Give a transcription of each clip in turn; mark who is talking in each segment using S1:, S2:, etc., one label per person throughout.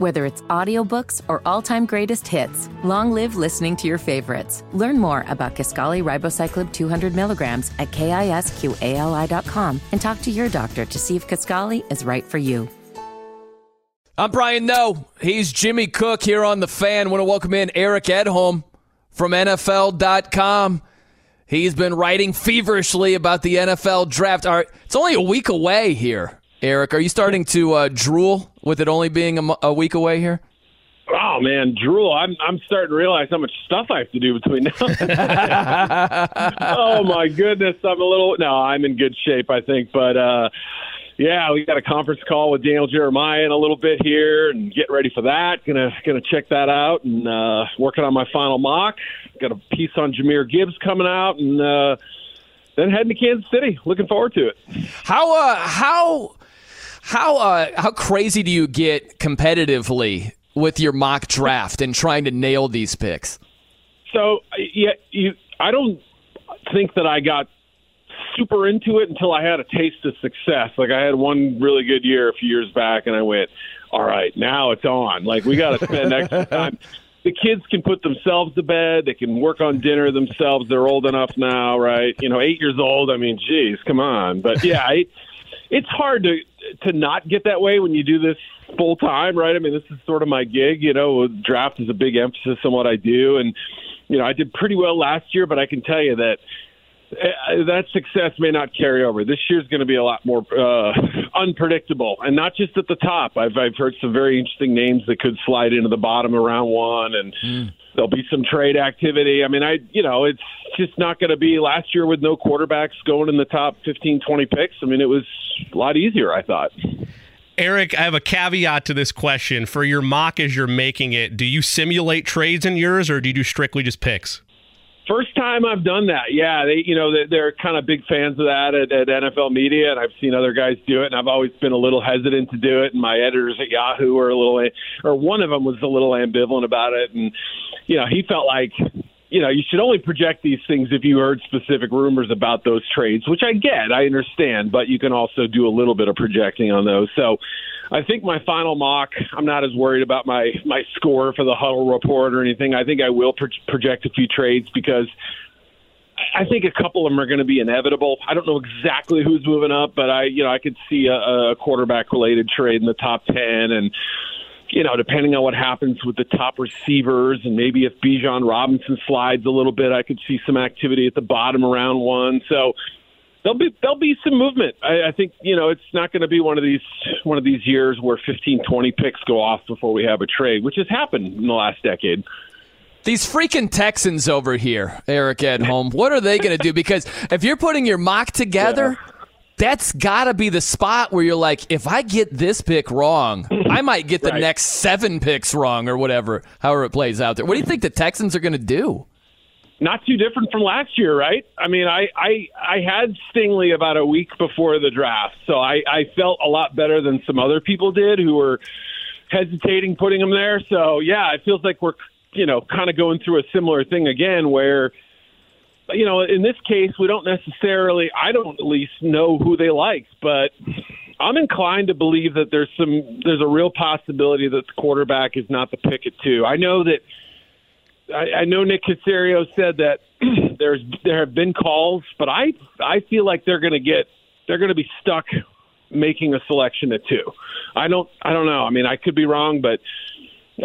S1: Whether it's audiobooks or all-time greatest hits, long live listening to your favorites. Learn more about Kisqali Ribociclib 200 milligrams at kisqali.com and talk to your doctor to see if Kaskali is right for you.
S2: I'm Brian Noe. He's Jimmy Cook here on The Fan. want to welcome in Eric Edholm from NFL.com. He's been writing feverishly about the NFL draft. It's only a week away here. Eric, are you starting to uh, drool with it only being a, a, week away here?
S3: Oh man, drool! I'm I'm starting to realize how much stuff I have to do between now. oh my goodness, I'm a little no, I'm in good shape, I think, but uh, yeah, we got a conference call with Daniel Jeremiah in a little bit here, and getting ready for that. Gonna gonna check that out, and uh, working on my final mock. Got a piece on Jahmyr Gibbs coming out, and uh, then heading to Kansas City. Looking forward to it.
S2: How uh, how how uh, how crazy do you get competitively with your mock draft and trying to nail these picks?
S3: So yeah, you. I don't think that I got super into it until I had a taste of success. Like I had one really good year a few years back, and I went, "All right, now it's on. Like we got to spend extra time." The kids can put themselves to bed. They can work on dinner themselves. They're old enough now, right? You know, eight years old. I mean, geez, come on. But yeah, I, it's hard to to not get that way when you do this full time, right? I mean, this is sort of my gig. You know, draft is a big emphasis on what I do, and you know, I did pretty well last year, but I can tell you that uh, that success may not carry over. This year's going to be a lot more uh, unpredictable, and not just at the top. I've I've heard some very interesting names that could slide into the bottom of round one, and mm. There'll be some trade activity. I mean, I you know, it's just not going to be last year with no quarterbacks going in the top 15, 20 picks. I mean, it was a lot easier, I thought.
S4: Eric, I have a caveat to this question. For your mock as you're making it, do you simulate trades in yours, or do you do strictly just picks?
S3: First time I've done that. Yeah, they you know they're kind of big fans of that at, at NFL Media, and I've seen other guys do it, and I've always been a little hesitant to do it. And my editors at Yahoo are a little, or one of them was a little ambivalent about it, and you know he felt like you know, you should only project these things if you heard specific rumors about those trades, which I get, I understand, but you can also do a little bit of projecting on those. So I think my final mock, I'm not as worried about my my score for the huddle report or anything. I think I will pro- project a few trades because I think a couple of them are going to be inevitable. I don't know exactly who's moving up, but I, you know, I could see a, a quarterback related trade in the top 10 and you know, depending on what happens with the top receivers, and maybe if Bijan Robinson slides a little bit, I could see some activity at the bottom around one. So there'll be there'll be some movement. I, I think you know it's not going to be one of these one of these years where 15, 20 picks go off before we have a trade, which has happened in the last decade.
S2: These freaking Texans over here, Eric Edholm, what are they going to do? Because if you're putting your mock together, yeah that's got to be the spot where you're like, if I get this pick wrong, I might get the right. next seven picks wrong or whatever, however it plays out there. What do you think the Texans are going to do?
S3: Not too different from last year, right? I mean, I, I I had Stingley about a week before the draft, so I, I felt a lot better than some other people did who were hesitating putting him there. So yeah, it feels like we're you know kind of going through a similar thing again where – you know, in this case, we don't necessarily, I don't at least know who they like, but I'm inclined to believe that there's some, there's a real possibility that the quarterback is not the pick at two. I know that, I, I know Nick Caserio said that there's, there have been calls, but I, I feel like they're going to get, they're going to be stuck making a selection at two. I don't, I don't know. I mean, I could be wrong, but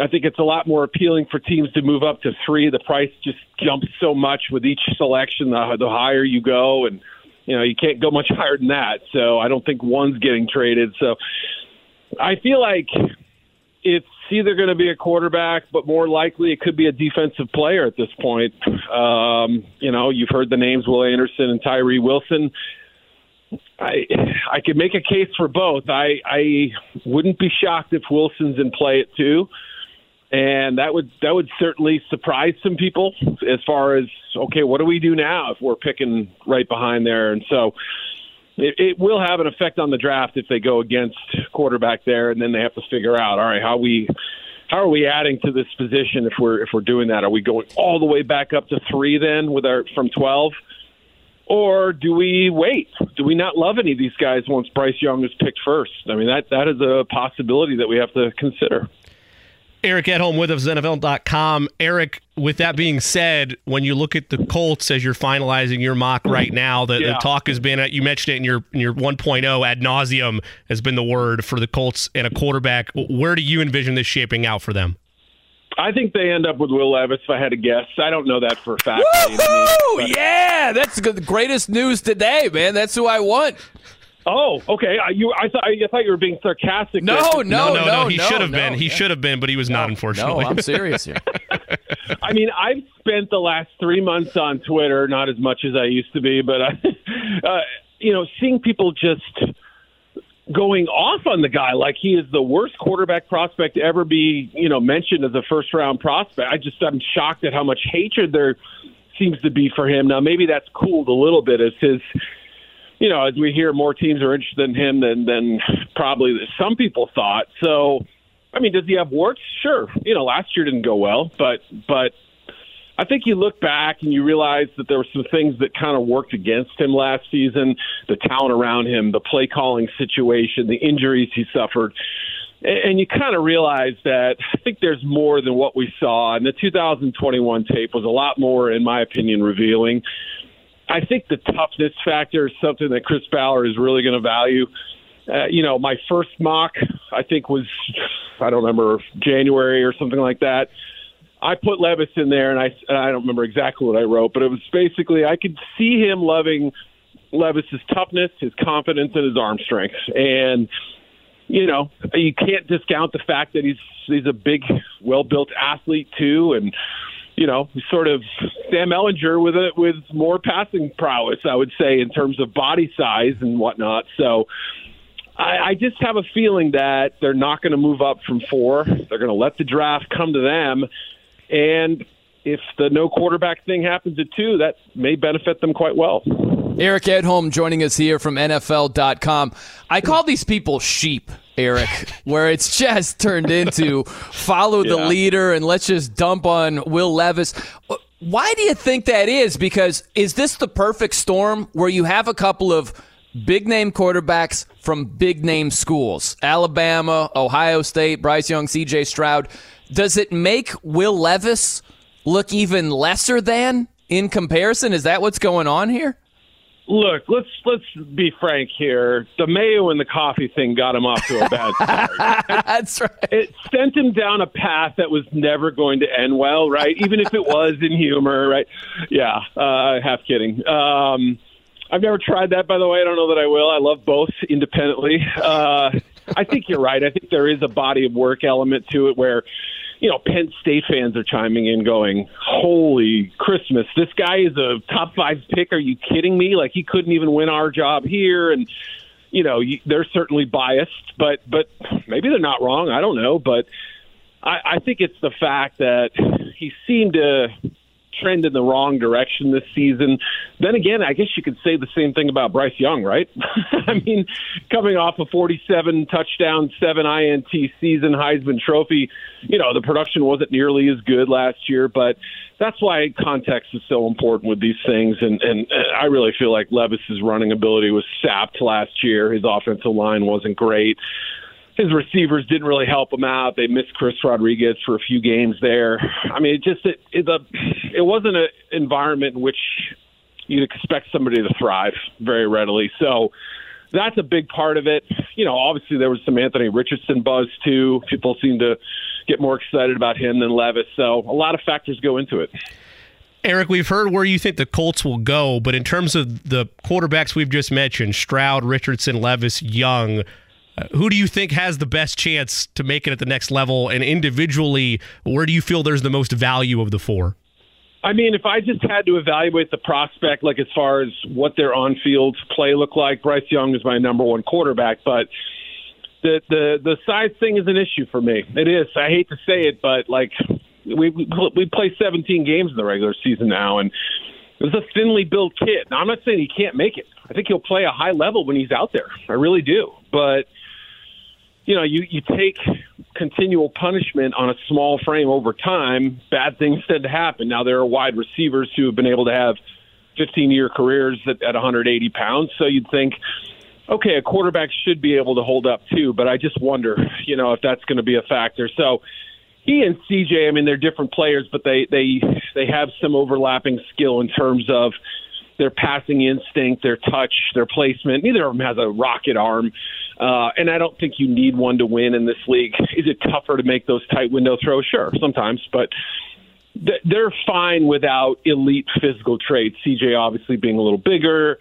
S3: I think it's a lot more appealing for teams to move up to three. The price just jumps so much with each selection. The, the higher you go, and you know you can't go much higher than that. So I don't think one's getting traded. So I feel like it's either going to be a quarterback, but more likely it could be a defensive player at this point. Um, you know, you've heard the names Will Anderson and Tyree Wilson. I I could make a case for both. I I wouldn't be shocked if Wilson's in play at two and that would that would certainly surprise some people as far as okay, what do we do now if we're picking right behind there? And so it, it will have an effect on the draft if they go against quarterback there, and then they have to figure out all right how we how are we adding to this position if we're if we're doing that? Are we going all the way back up to three then with our from twelve? Or do we wait? Do we not love any of these guys once Bryce Young is picked first? I mean, that that is a possibility that we have to consider.
S4: Eric Edholm with us, NFL.com. Eric, with that being said, when you look at the Colts as you're finalizing your mock right now, the, yeah. the talk has been, uh, you mentioned it in your in your 1.0 ad nauseum has been the word for the Colts and a quarterback. Where do you envision this shaping out for them?
S3: I think they end up with Will Levis. If I had to guess, I don't know that for a fact.
S2: Woo-hoo! Yeah, that's the greatest news today, man. That's who I want.
S3: Oh, okay. I, you, I thought I thought you were being sarcastic.
S2: No, no, no, no, no.
S4: He
S2: no,
S4: should have
S2: no,
S4: been. He yeah. should have been, but he was
S2: no,
S4: not. Unfortunately,
S2: no. I'm serious here.
S3: I mean, I've spent the last three months on Twitter, not as much as I used to be, but I, uh, you know, seeing people just going off on the guy like he is the worst quarterback prospect to ever be, you know, mentioned as a first round prospect. I just I'm shocked at how much hatred there seems to be for him. Now maybe that's cooled a little bit as his you know, as we hear more teams are interested in him than than probably some people thought. So, I mean, does he have warts? Sure. You know, last year didn't go well, but but I think you look back and you realize that there were some things that kind of worked against him last season. The talent around him, the play calling situation, the injuries he suffered. And you kind of realize that I think there's more than what we saw. And the 2021 tape was a lot more, in my opinion, revealing. I think the toughness factor is something that Chris Ballard is really going to value. Uh, you know, my first mock, I think, was, I don't remember, January or something like that. I put Levis in there, and I, I don't remember exactly what I wrote, but it was basically I could see him loving Levis's toughness, his confidence, and his arm strength. And, you know, you can't discount the fact that he's he's a big, well built athlete, too. And, you know, sort of Sam Ehlinger with a, with more passing prowess, I would say, in terms of body size and whatnot. So I, I just have a feeling that they're not going to move up from four. They're going to let the draft come to them, and if the no quarterback thing happens at two, that may benefit them quite well.
S2: Eric Edholm joining us here from NFL.com. I call these people sheep Eric, where it's just turned into follow the yeah. leader and let's just dump on Will Levis. Why do you think that is? Because is this the perfect storm where you have a couple of big name quarterbacks from big name schools? Alabama, Ohio State, Bryce Young, CJ Stroud. Does it make Will Levis look even lesser than in comparison? Is that what's going on here?
S3: Look, let's let's be frank here. The mayo and the coffee thing got him off to a bad
S2: start. That's right.
S3: It sent him down a path that was never going to end well, right? Even if it was in humor, right? Yeah, uh, half kidding. Um, I've never tried that, by the way. I don't know that I will. I love both independently. Uh, I think you're right. I think there is a body of work element to it where you know, Penn State fans are chiming in going, Holy Christmas, this guy is a top five pick. Are you kidding me? Like, he couldn't even win our job here. And, you know, they're certainly biased, but, but maybe they're not wrong. I don't know. But I, I think it's the fact that he seemed to trend in the wrong direction this season. Then again, I guess you could say the same thing about Bryce Young, right? I mean, coming off a 47 touchdown, 7 INT season, Heisman Trophy, you know, the production wasn't nearly as good last year, but that's why context is so important with these things. And, and I really feel like Levis's running ability was sapped last year. His offensive line wasn't great his receivers didn't really help him out. They missed Chris Rodriguez for a few games there. I mean, it just it it, a, it wasn't an environment in which you'd expect somebody to thrive very readily. So that's a big part of it. You know, obviously there was some Anthony Richardson buzz too. People seem to get more excited about him than Levis. So a lot of factors go into it.
S4: Eric, we've heard where you think the Colts will go, but in terms of the quarterbacks we've just mentioned, Stroud, Richardson, Levis, Young, who do you think has the best chance to make it at the next level? And individually, where do you feel there's the most value of the four?
S3: I mean, if I just had to evaluate the prospect, like as far as what their on-field play look like, Bryce Young is my number one quarterback, but the the the size thing is an issue for me. It is. I hate to say it, but like we we play 17 games in the regular season now, and it's a thinly built kid. Now, I'm not saying he can't make it. I think he'll play a high level when he's out there. I really do, but you know, you, you take continual punishment on a small frame over time, bad things tend to happen. Now, there are wide receivers who have been able to have 15 year careers at, at 180 pounds. So you'd think, okay, a quarterback should be able to hold up too, but I just wonder, you know, if that's going to be a factor. So he and CJ, I mean, they're different players, but they they they have some overlapping skill in terms of their passing instinct, their touch, their placement. Neither of them has a rocket arm, uh, and I don't think you need one to win in this league. Is it tougher to make those tight window throws? Sure, sometimes, but they're fine without elite physical traits. CJ obviously being a little bigger,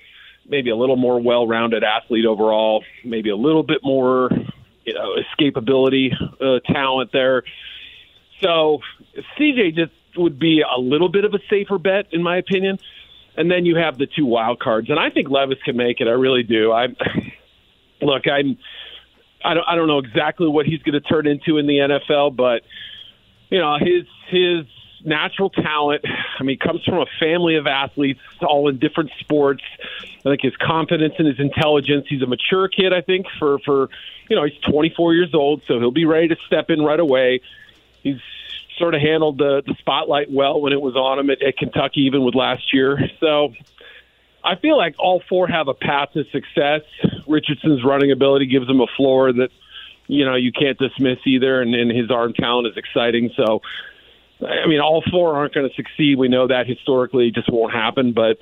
S3: maybe a little more well-rounded athlete overall, maybe a little bit more you know, escapability uh, talent there. So CJ just would be a little bit of a safer bet, in my opinion. And then you have the two wild cards, and I think Levis can make it. I really do. I look, I'm. I don't, I don't know exactly what he's going to turn into in the NFL, but you know his his natural talent. I mean, comes from a family of athletes, all in different sports. I think his confidence and his intelligence. He's a mature kid. I think for for you know he's 24 years old, so he'll be ready to step in right away. He's sort of handled the, the spotlight well when it was on him at, at Kentucky, even with last year. So I feel like all four have a path to success. Richardson's running ability gives him a floor that you know you can't dismiss either, and, and his arm talent is exciting. So I mean, all four aren't going to succeed. We know that historically, it just won't happen. But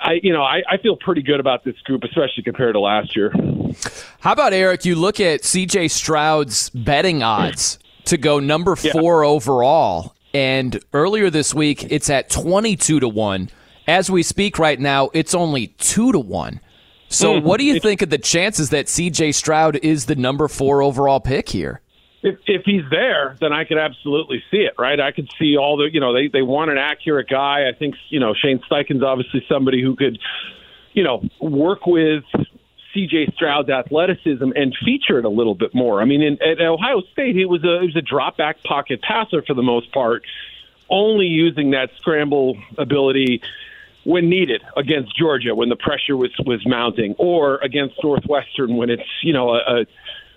S3: I, you know, I, I feel pretty good about this group, especially compared to last year.
S2: How about Eric? You look at C.J. Stroud's betting odds to go number four yeah. overall, and earlier this week it's at twenty-two to one. As we speak right now, it's only two to one. So, mm. what do you think of the chances that C.J. Stroud is the number four overall pick here?
S3: if if he's there, then I could absolutely see it, right? I could see all the, you know, they they want an accurate guy. I think, you know, Shane Steichen's obviously somebody who could, you know, work with C.J. Stroud's athleticism and feature it a little bit more. I mean, in, at Ohio State, he was a he was a drop back pocket passer for the most part, only using that scramble ability when needed against Georgia when the pressure was was mounting, or against Northwestern when it's you know a, a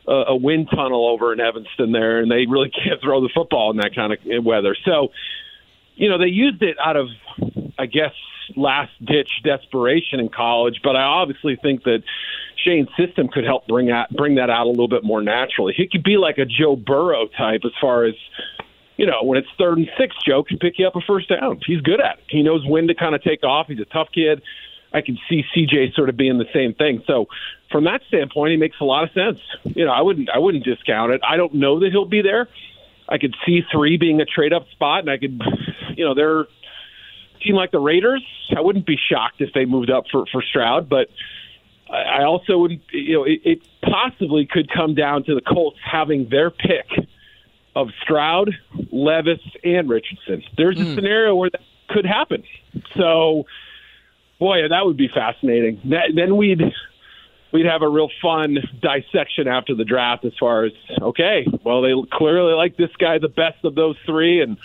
S3: a, wind tunnel over in Evanston there, and they really can't throw the football in that kind of weather. So, you know, they used it out of, I guess, last ditch desperation in college. But I obviously think that Shane's system could help bring out bring that out a little bit more naturally. He could be like a Joe Burrow type as far as you know, when it's third and six, Joe can pick you up a first down. He's good at it. He knows when to kind of take off. He's a tough kid. I can see CJ sort of being the same thing. So from that standpoint, he makes a lot of sense. You know, I wouldn't I wouldn't discount it. I don't know that he'll be there. I could see three being a trade up spot, and I could, you know, they're team like the Raiders. I wouldn't be shocked if they moved up for for Stroud, but I also would, you know, it, it possibly could come down to the Colts having their pick of Stroud, Levis, and Richardson. There's a mm. scenario where that could happen. So boy, that would be fascinating. That, Then we'd we'd have a real fun dissection after the draft as far as okay, well they clearly like this guy the best of those three, and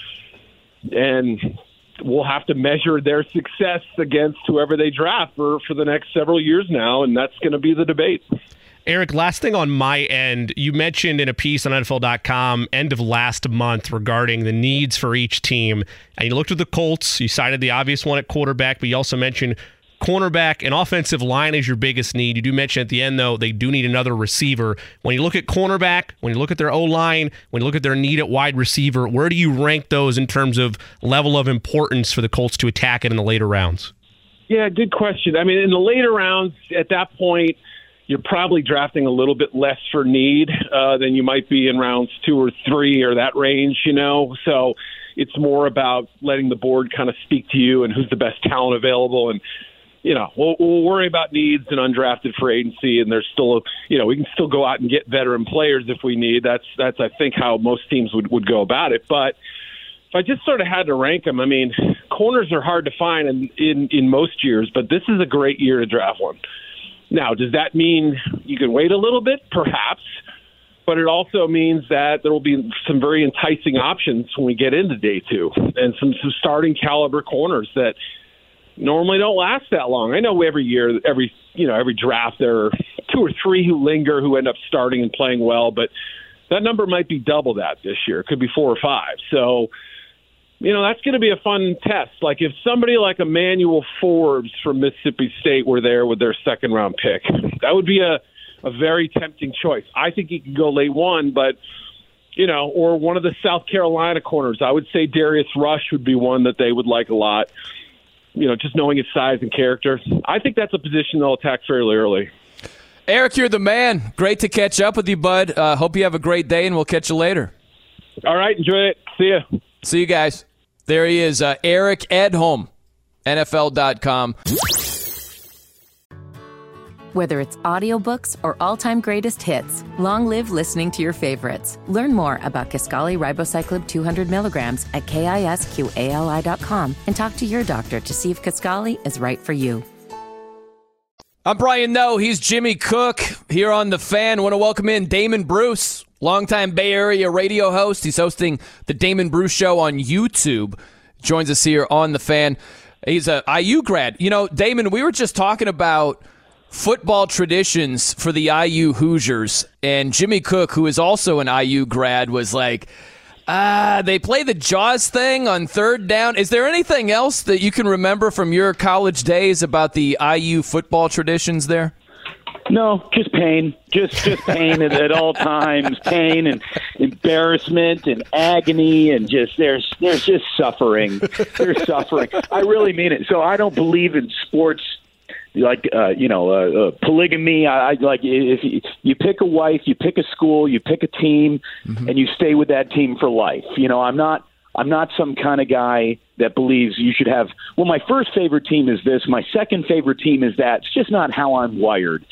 S3: and we'll have to measure their success against whoever they draft for for the next several years now, and that's going to be the debate.
S4: Eric, last thing on my end, you mentioned in a piece on NFL.com end of last month regarding the needs for each team. And you looked at the Colts, you cited the obvious one at quarterback, but you also mentioned cornerback and offensive line is your biggest need. You do mention at the end, though, they do need another receiver. When you look at cornerback, when you look at their O line, when you look at their need at wide receiver, where do you rank those in terms of level of importance for the Colts to attack it in the later rounds?
S3: Yeah, good question. I mean, in the later rounds, at that point, you're probably drafting a little bit less for need uh, than you might be in rounds two or three or that range, you know. So it's more about letting the board kind of speak to you and who's the best talent available and you know, we'll, we'll worry about needs and undrafted free agency, and there's still, a, you know, we can still go out and get veteran players if we need. That's that's I think how most teams would would go about it. But if I just sort of had to rank them, I mean, corners are hard to find in in, in most years, but this is a great year to draft one. Now, does that mean you can wait a little bit? Perhaps. But it also means that there will be some very enticing options when we get into day two and some, some starting caliber corners that normally don't last that long. I know every year, every you know, every draft there are two or three who linger who end up starting and playing well, but that number might be double that this year. It could be four or five. So you know, that's going to be a fun test. Like if somebody like Emmanuel Forbes from Mississippi State were there with their second round pick, that would be a, a very tempting choice. I think he could go late one, but you know, or one of the South Carolina corners. I would say Darius Rush would be one that they would like a lot. You know, just knowing his size and character. I think that's a position they'll attack fairly early.
S2: Eric, you're the man. Great to catch up with you, bud. Uh, hope you have a great day, and we'll catch you later.
S3: All right, enjoy it. See ya.
S2: See you guys. There he is, uh, Eric Edholm, NFL.com.
S1: Whether it's audiobooks or all-time greatest hits, long live listening to your favorites. Learn more about Kisqali Ribociclib 200 milligrams at kisqali.com and talk to your doctor to see if Kisqali is right for you.
S2: I'm Brian Noe. He's Jimmy Cook here on The Fan. Want to welcome in Damon Bruce, longtime Bay Area radio host. He's hosting the Damon Bruce Show on YouTube. Joins us here on The Fan. He's a IU grad. You know, Damon, we were just talking about – football traditions for the IU Hoosiers. And Jimmy Cook, who is also an IU grad, was like, ah, they play the Jaws thing on third down. Is there anything else that you can remember from your college days about the IU football traditions there?
S5: No, just pain, just just pain at, at all times, pain and embarrassment and agony, and just there's there's just suffering. There's suffering. I really mean it. So I don't believe in sports like uh, you know uh, uh, polygamy. I, I like if you, you pick a wife, you pick a school, you pick a team, mm-hmm. and you stay with that team for life. You know, I'm not I'm not some kind of guy that believes you should have. Well, my first favorite team is this. My second favorite team is that. It's just not how I'm wired.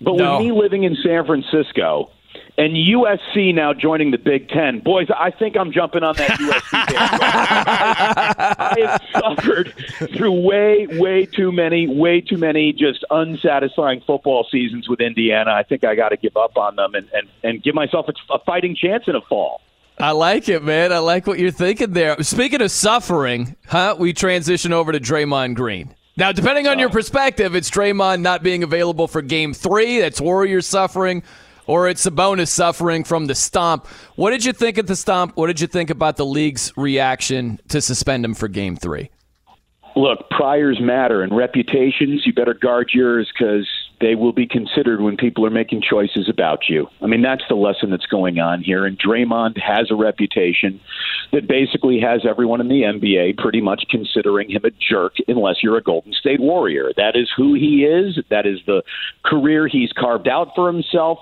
S5: But no. with me living in San Francisco, and USC now joining the Big Ten. Boys, I think I'm jumping on that USC bandwagon. I have suffered through way, way too many, way too many just unsatisfying football seasons with Indiana. I think I got to give up on them and, and, and give myself a fighting chance in a fall.
S2: I like it, man. I like what you're thinking there. Speaking of suffering, huh? We transition over to Draymond Green. Now, depending on your uh. perspective, it's Draymond not being available for game three. That's Warriors suffering or it's Sabonis suffering from the stomp. What did you think of the stomp? What did you think about the league's reaction to suspend him for game three?
S5: Look, priors matter and reputations. You better guard yours because they will be considered when people are making choices about you. I mean, that's the lesson that's going on here. And Draymond has a reputation that basically has everyone in the NBA pretty much considering him a jerk unless you're a Golden State Warrior. That is who he is. That is the career he's carved out for himself.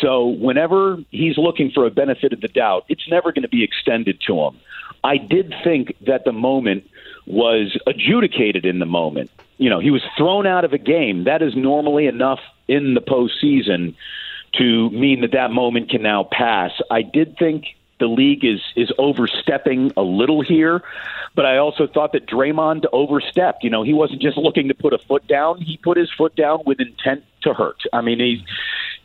S5: So whenever he's looking for a benefit of the doubt, it's never going to be extended to him. I did think that the moment was adjudicated in the moment. You know, he was thrown out of a game. That is normally enough in the postseason to mean that that moment can now pass. I did think the league is is overstepping a little here, but I also thought that Draymond overstepped. You know, he wasn't just looking to put a foot down; he put his foot down with intent to hurt. I mean, he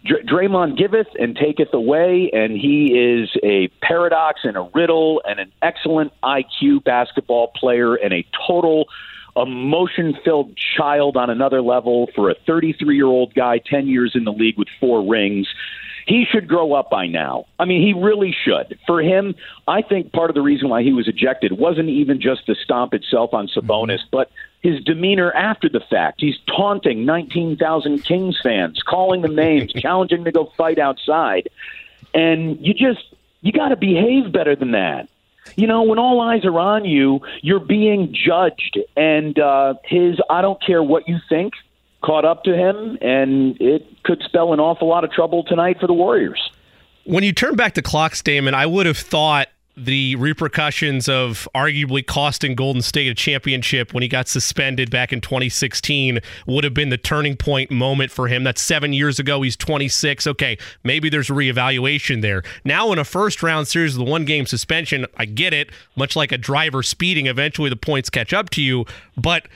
S5: Draymond giveth and taketh away, and he is a paradox and a riddle and an excellent IQ basketball player and a total emotion filled child on another level for a 33 year old guy, 10 years in the league with four rings. He should grow up by now. I mean, he really should. For him, I think part of the reason why he was ejected wasn't even just the stomp itself on Sabonis, mm-hmm. but his demeanor after the fact. He's taunting 19,000 Kings fans, calling them names, challenging them to go fight outside. And you just, you got to behave better than that. You know, when all eyes are on you, you're being judged. And uh, his, I don't care what you think, caught up to him, and it could spell an awful lot of trouble tonight for the Warriors.
S4: When you turn back the clock, Damon, I would have thought the repercussions of arguably costing Golden State a championship when he got suspended back in 2016 would have been the turning point moment for him. That's seven years ago. He's 26. Okay, maybe there's a reevaluation there. Now, in a first round series with a one game suspension, I get it. Much like a driver speeding, eventually the points catch up to you. But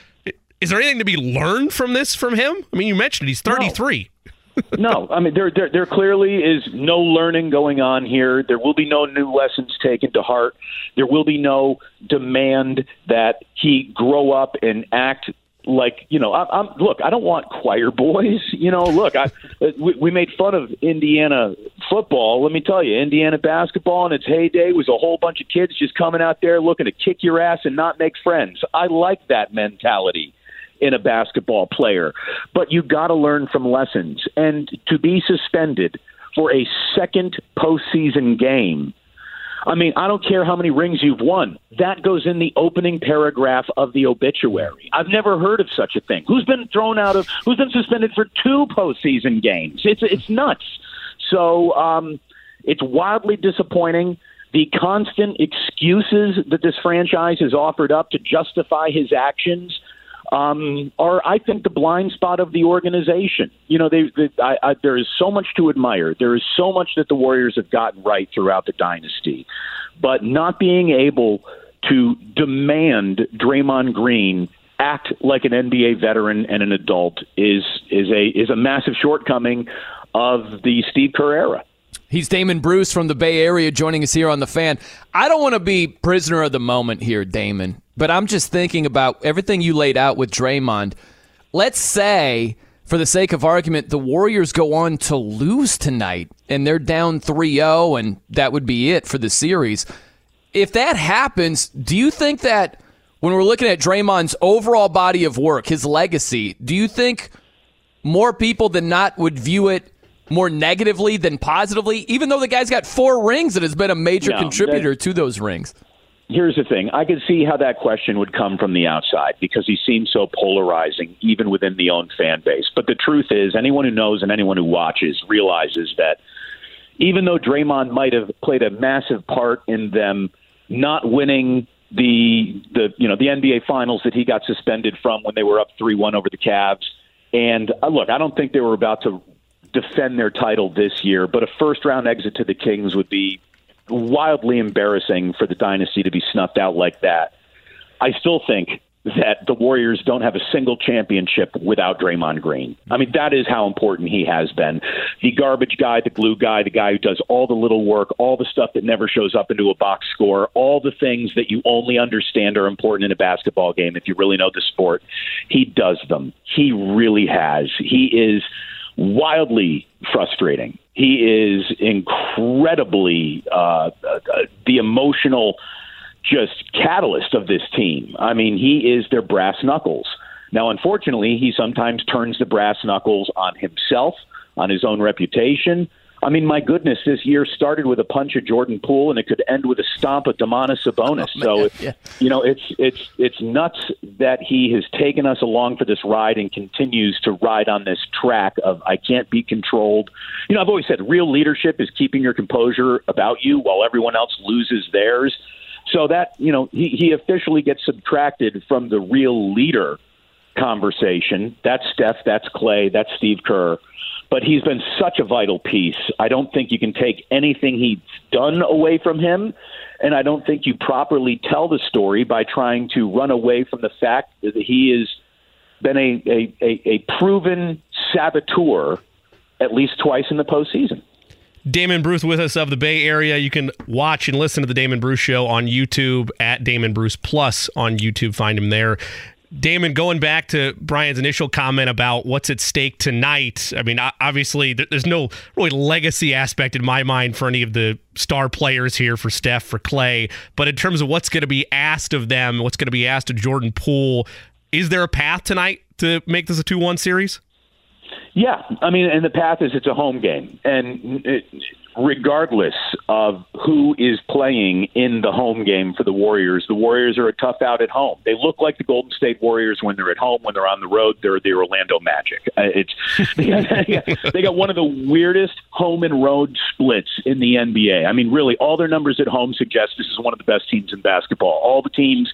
S4: is there anything to be learned from this from him? I mean, you mentioned he's 33.
S5: No no, I mean there, there there clearly is no learning going on here. There will be no new lessons taken to heart. There will be no demand that he grow up and act like you know. I, I'm look. I don't want choir boys. You know, look. I we, we made fun of Indiana football. Let me tell you, Indiana basketball in its heyday was a whole bunch of kids just coming out there looking to kick your ass and not make friends. I like that mentality in a basketball player. But you got to learn from lessons. And to be suspended for a second postseason game. I mean, I don't care how many rings you've won. That goes in the opening paragraph of the obituary. I've never heard of such a thing. Who's been thrown out of? Who's been suspended for two postseason games? It's it's nuts. So um, it's wildly disappointing. The constant excuses that this franchise has offered up to justify his actions um, are, I think, the blind spot of the organization. You know, they, they, I, I, there is so much to admire. There is so much that the Warriors have gotten right throughout the dynasty, but not being able to demand Draymond Green act like an NBA veteran and an adult is is a is a massive shortcoming of the Steve Kerr era.
S2: He's Damon Bruce from the Bay Area joining us here on the fan. I don't want to be prisoner of the moment here, Damon, but I'm just thinking about everything you laid out with Draymond. Let's say, for the sake of argument, the Warriors go on to lose tonight and they're down 3 0, and that would be it for the series. If that happens, do you think that when we're looking at Draymond's overall body of work, his legacy, do you think more people than not would view it more negatively than positively, even though the guy's got four rings and has been a major no, contributor that, to those rings?
S5: Here's the thing. I could see how that question would come from the outside because he seems so polarizing, even within the own fan base. But the truth is, anyone who knows and anyone who watches realizes that even though Draymond might have played a massive part in them not winning the the you know the NBA finals that he got suspended from when they were up 3-1 over the Cavs and uh, look, I don't think they were about to defend their title this year, but a first round exit to the Kings would be wildly embarrassing for the dynasty to be snuffed out like that. I still think that the Warriors don't have a single championship without Draymond Green. I mean, that is how important he has been. The garbage guy, the glue guy, the guy who does all the little work, all the stuff that never shows up into a box score, all the things that you only understand are important in a basketball game if you really know the sport. He does them. He really has. He is wildly frustrating. He is incredibly uh, the emotional just catalyst of this team. I mean, he is their brass knuckles. Now, unfortunately, he sometimes turns the brass knuckles on himself, on his own reputation, I mean, my goodness, this year started with a punch of Jordan Poole, and it could end with a stomp of Domantas Sabonis. Oh, so, yeah. you know, it's it's it's nuts that he has taken us along for this ride and continues to ride on this track of I can't be controlled. You know, I've always said real leadership is keeping your composure about you while everyone else loses theirs. So that you know, he, he officially gets subtracted from the real leader conversation. That's Steph. That's Klay. That's Steve Kerr but he's been such a vital piece. I don't think you can take anything he's done away from him, and I don't think you properly tell the story by trying to run away from the fact that he has been a, a, a, a proven saboteur at least twice in the postseason.
S4: Damon Bruce with us of the Bay Area. You can watch and listen to the Damon Bruce Show on YouTube at Damon Bruce Plus on YouTube. Find him there. Damon, going back to Brian's initial comment about what's at stake tonight, I mean, obviously, there's no really legacy aspect in my mind for any of the star players here for Steph, for Klay. But in terms of what's going to be asked of them, what's going to be asked of Jordan Poole, is there a path tonight to make this a 2 1 series?
S5: Yeah, I mean, and the path is it's a home game, and it, regardless of who is playing in the home game for the Warriors. The Warriors are a tough out at home. They look like the Golden State Warriors when they're at home. When they're on the road, they're the Orlando Magic. Uh, it's they got, they got one of the weirdest home and road splits in the NBA. I mean, really, all their numbers at home suggest this is one of the best teams in basketball. All the teams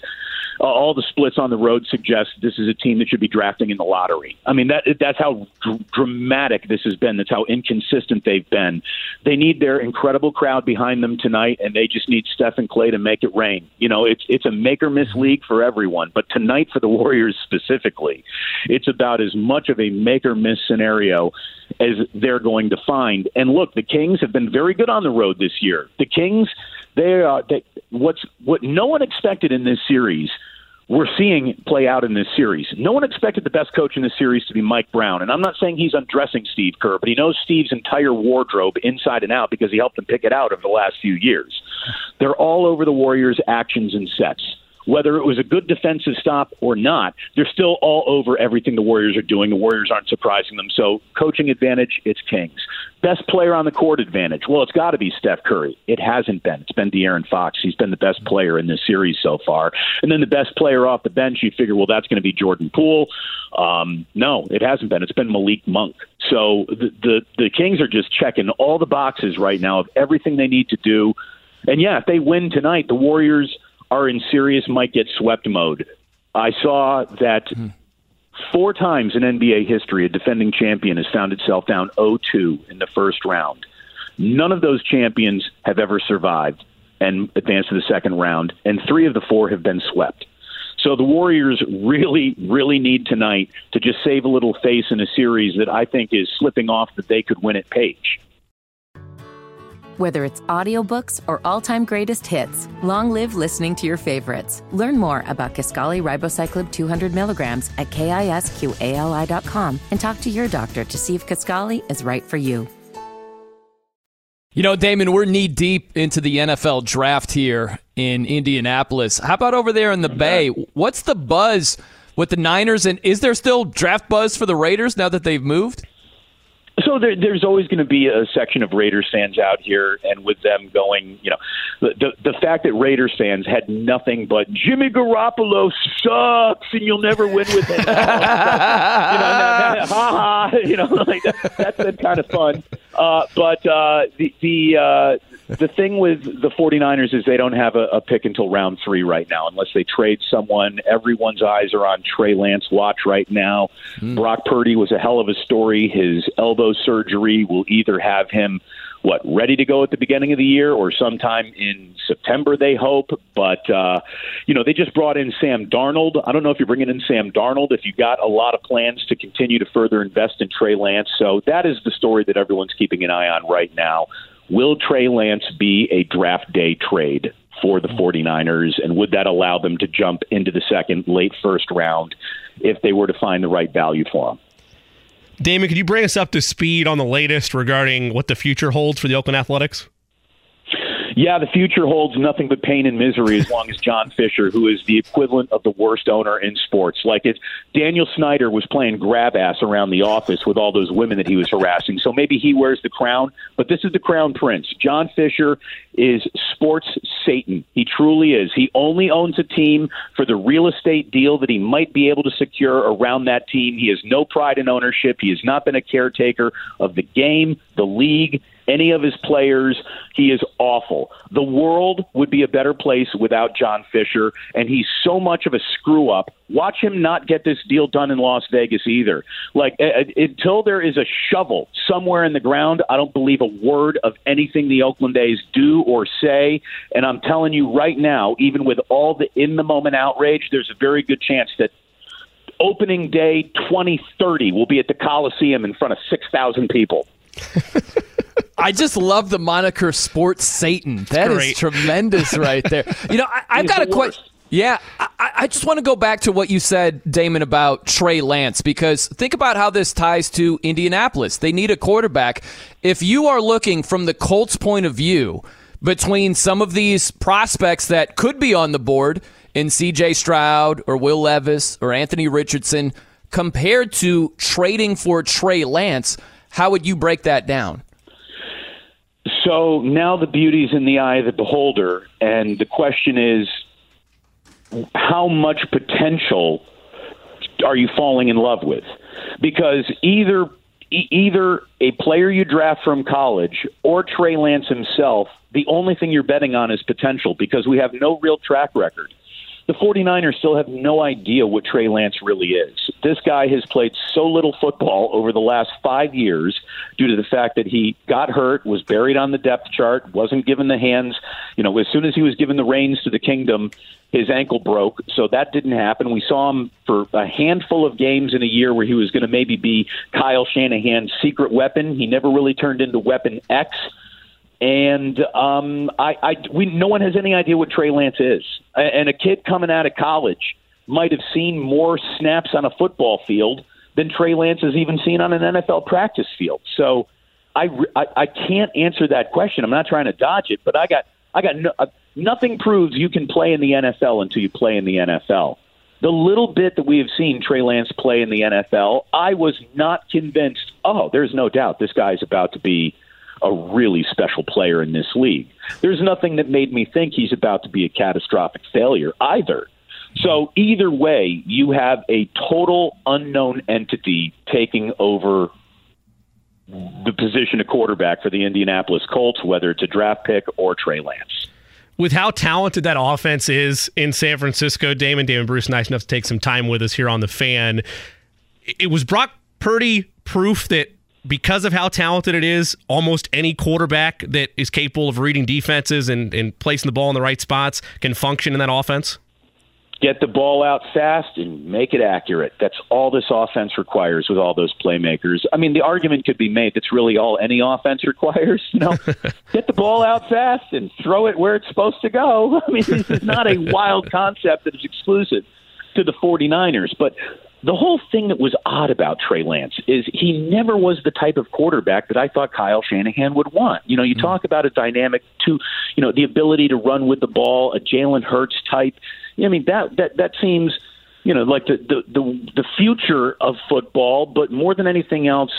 S5: uh, all the splits on the road suggest this is a team that should be drafting in the lottery. I mean, that that's how dr- dramatic this has been. That's how inconsistent they've been. They need their incredible crowd behind them tonight, and they just need Steph and Klay to make it rain. You know, it's it's a make or miss league for everyone, but tonight for the Warriors specifically, it's about as much of a make or miss scenario as they're going to find. And look, the Kings have been very good on the road this year. The Kings, they are they, what's what no one expected in this series we're seeing play out in this series. No one expected the best coach in this series to be Mike Brown. And I'm not saying he's undressing Steve Kerr, but he knows Steve's entire wardrobe inside and out because he helped him pick it out over the last few years. They're all over the Warriors' actions and sets. Whether it was a good defensive stop or not, they're still all over everything the Warriors are doing. The Warriors aren't surprising them. So, coaching advantage, it's Kings. Best player on the court advantage. Well, it's got to be Steph Curry. It hasn't been. It's been De'Aaron Fox. He's been the best player in this series so far. And then the best player off the bench, you figure, well, that's going to be Jordan Poole. Um, no, it hasn't been. It's been Malik Monk. So the, the the Kings are just checking all the boxes right now of everything they need to do. And yeah, if they win tonight, the Warriors are in serious might get swept mode. I saw that hmm. four times in NBA history, a defending champion has found itself down 0-2 in the first round. None of those champions have ever survived and advanced to the second round, and three of the four have been swept. So the Warriors really, really need tonight to just save a little face in a series that I think is slipping off that they could win at Page.
S1: Whether it's audiobooks or all-time greatest hits, long live listening to your favorites. Learn more about Kisqali Ribociclib 200 milligrams at kisqali.com and talk to your doctor to see if Kisqali is right for you.
S2: You know, Damon, we're knee deep into the NFL draft here in Indianapolis. How about over there in the Bay? What's the buzz with the Niners? And is there still draft buzz for the Raiders now that they've moved?
S5: So there, there's always going to be a section of Raiders fans out here, and with them going, you know, the, the the fact that Raiders fans had nothing but Jimmy Garoppolo sucks, and you'll never win with him. you know, ha ha. You know, like that, that's been kind of fun. Uh, but uh, the the uh, the thing with the 49ers is they don't have a, a pick until round three right now, unless they trade someone. Everyone's eyes are on Trey Lance watch right now. Mm. Brock Purdy was a hell of a story. His elbow surgery will either have him what ready to go at the beginning of the year or sometime in September they hope but uh you know they just brought in Sam Darnold I don't know if you're bringing in Sam Darnold if you got a lot of plans to continue to further invest in Trey Lance so that is the story that everyone's keeping an eye on right now Will Trey Lance be a draft day trade for the 49ers? And would that allow them to jump into the second, late first round if they were to find the right value for him?
S4: Damon, could you bring us up to speed on the latest regarding what the future holds for the Oakland Athletics?
S5: Yeah, the future holds nothing but pain and misery as long as John Fisher, who is the equivalent of the worst owner in sports. Like if Daniel Snyder was playing grab ass around the office with all those women that he was harassing. So maybe he wears the crown, but this is the crown prince. John Fisher is sports Satan. He truly is. He only owns a team for the real estate deal that he might be able to secure around that team. He has no pride in ownership. He has not been a caretaker of the game, the league, any of his players. He is awful. The world would be a better place without John Fisher, and he's so much of a screw up. Watch him not get this deal done in Las Vegas either. Like until there is a shovel somewhere in the ground, I don't believe a word of anything the Oakland A's do or say. And I'm telling you right now, even with all the in the moment outrage, there's a very good chance that opening day 2030 will be at the Coliseum in front of 6,000 people.
S2: I just love the moniker Sports Satan. That is tremendous right there. You know, I, have got a question. Yeah, I, I just want to go back to what you said, Damon, about Trey Lance, because think about how this ties to Indianapolis. They need a quarterback. If you are looking from the Colts' point of view between some of these prospects that could be on the board in CJ Stroud or Will Levis or Anthony Richardson, compared to trading for Trey Lance, how would you break that down?
S5: So now the beauty's in the eye of the beholder, and the question is, how much potential are you falling in love with? Because either either a player you draft from college or Trey Lance himself, the only thing you're betting on is potential because we have no real track record the 49ers still have no idea what Trey Lance really is. This guy has played so little football over the last five years due to the fact that he got hurt, was buried on the depth chart, wasn't given the hands. You know, as soon as he was given the reins to the kingdom, his ankle broke, so that didn't happen. We saw him for a handful of games in a year where he was going to maybe be Kyle Shanahan's secret weapon. He never really turned into Weapon X and um, I, I, we, no one has any idea what Trey Lance is. And a kid coming out of college might have seen more snaps on a football field than Trey Lance has even seen on an NFL practice field. So I, I, I can't answer that question. I'm not trying to dodge it, but I got I got no, uh, nothing proves you can play in the NFL until you play in the NFL. The little bit that we have seen Trey Lance play in the NFL, I was not convinced. Oh, there's no doubt this guy's about to be a really special player in this league. There's nothing that made me think he's about to be a catastrophic failure either. So either way, you have a total unknown entity taking over the position of quarterback for the Indianapolis Colts, whether it's a draft pick or Trey Lance.
S4: With how talented that offense is in San Francisco, Damon, Damon Bruce, nice enough to take some time with us here on the fan. It was Brock Purdy proof that because of how talented it is, almost any quarterback that is capable of reading defenses and, and placing the ball in the right spots can function in that offense?
S5: Get the ball out fast and make it accurate. That's all this offense requires with all those playmakers. I mean, the argument could be made that's really all any offense requires. You know, get the ball out fast and throw it where it's supposed to go. I mean, this is not a wild concept that is exclusive to the 49ers, but the whole thing that was odd about Trey Lance is he never was the type of quarterback that I thought Kyle Shanahan would want. You know, you mm-hmm. talk about a dynamic to, you know, the ability to run with the ball, a Jalen Hurts type. I mean, that that that seems, you know, like the the the, the future of football. But more than anything else,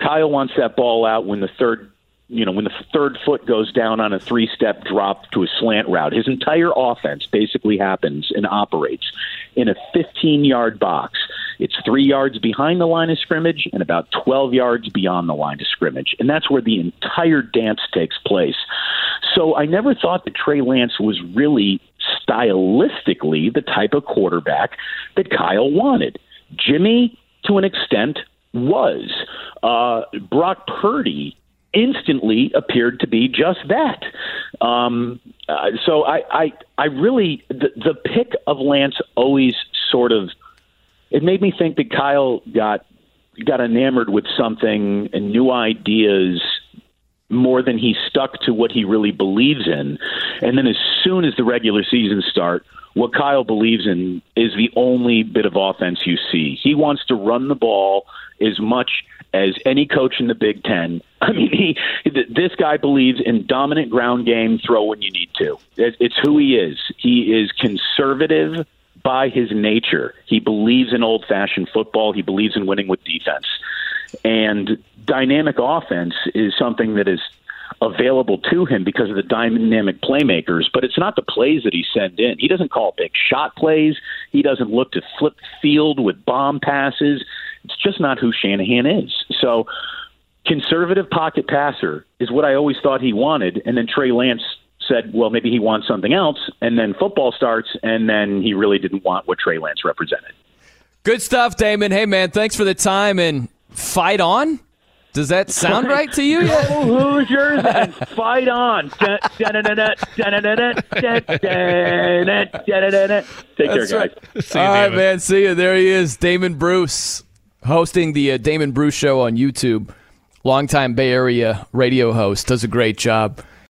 S5: Kyle wants that ball out when the third you know, when the third foot goes down on a three step drop to a slant route, his entire offense basically happens and operates in a 15 yard box. It's three yards behind the line of scrimmage and about 12 yards beyond the line of scrimmage. And that's where the entire dance takes place. So I never thought that Trey Lance was really stylistically the type of quarterback that Kyle wanted. Jimmy, to an extent, was. Uh, Brock Purdy instantly appeared to be just that. Um, uh, so I, I, I really the, the pick of Lance always sort of it made me think that Kyle got got enamored with something and new ideas more than he stuck to what he really believes in. And then as soon as the regular season start, what Kyle believes in is the only bit of offense you see. He wants to run the ball as much as any coach in the Big Ten. I mean, he this guy believes in dominant ground game, throw when you need to. It's who he is. He is conservative by his nature. He believes in old fashioned football. He believes in winning with defense. And dynamic offense is something that is available to him because of the dynamic playmakers, but it's not the plays that he sends in. He doesn't call big shot plays. He doesn't look to flip field with bomb passes. It's just not who Shanahan is. So, conservative pocket passer is what I always thought he wanted. And then Trey Lance said, well, maybe he wants something else. And then football starts, and then he really didn't want what Trey Lance represented.
S2: Good stuff, Damon. Hey, man, thanks for the time and fight on. Does that sound right to you?
S5: Yet? Hoosiers and fight on. Take care, guys.
S2: All right, man. See you. There he is, Damon Bruce hosting the uh, Damon Bruce Show on YouTube. Longtime Bay Area radio host. Does a great job.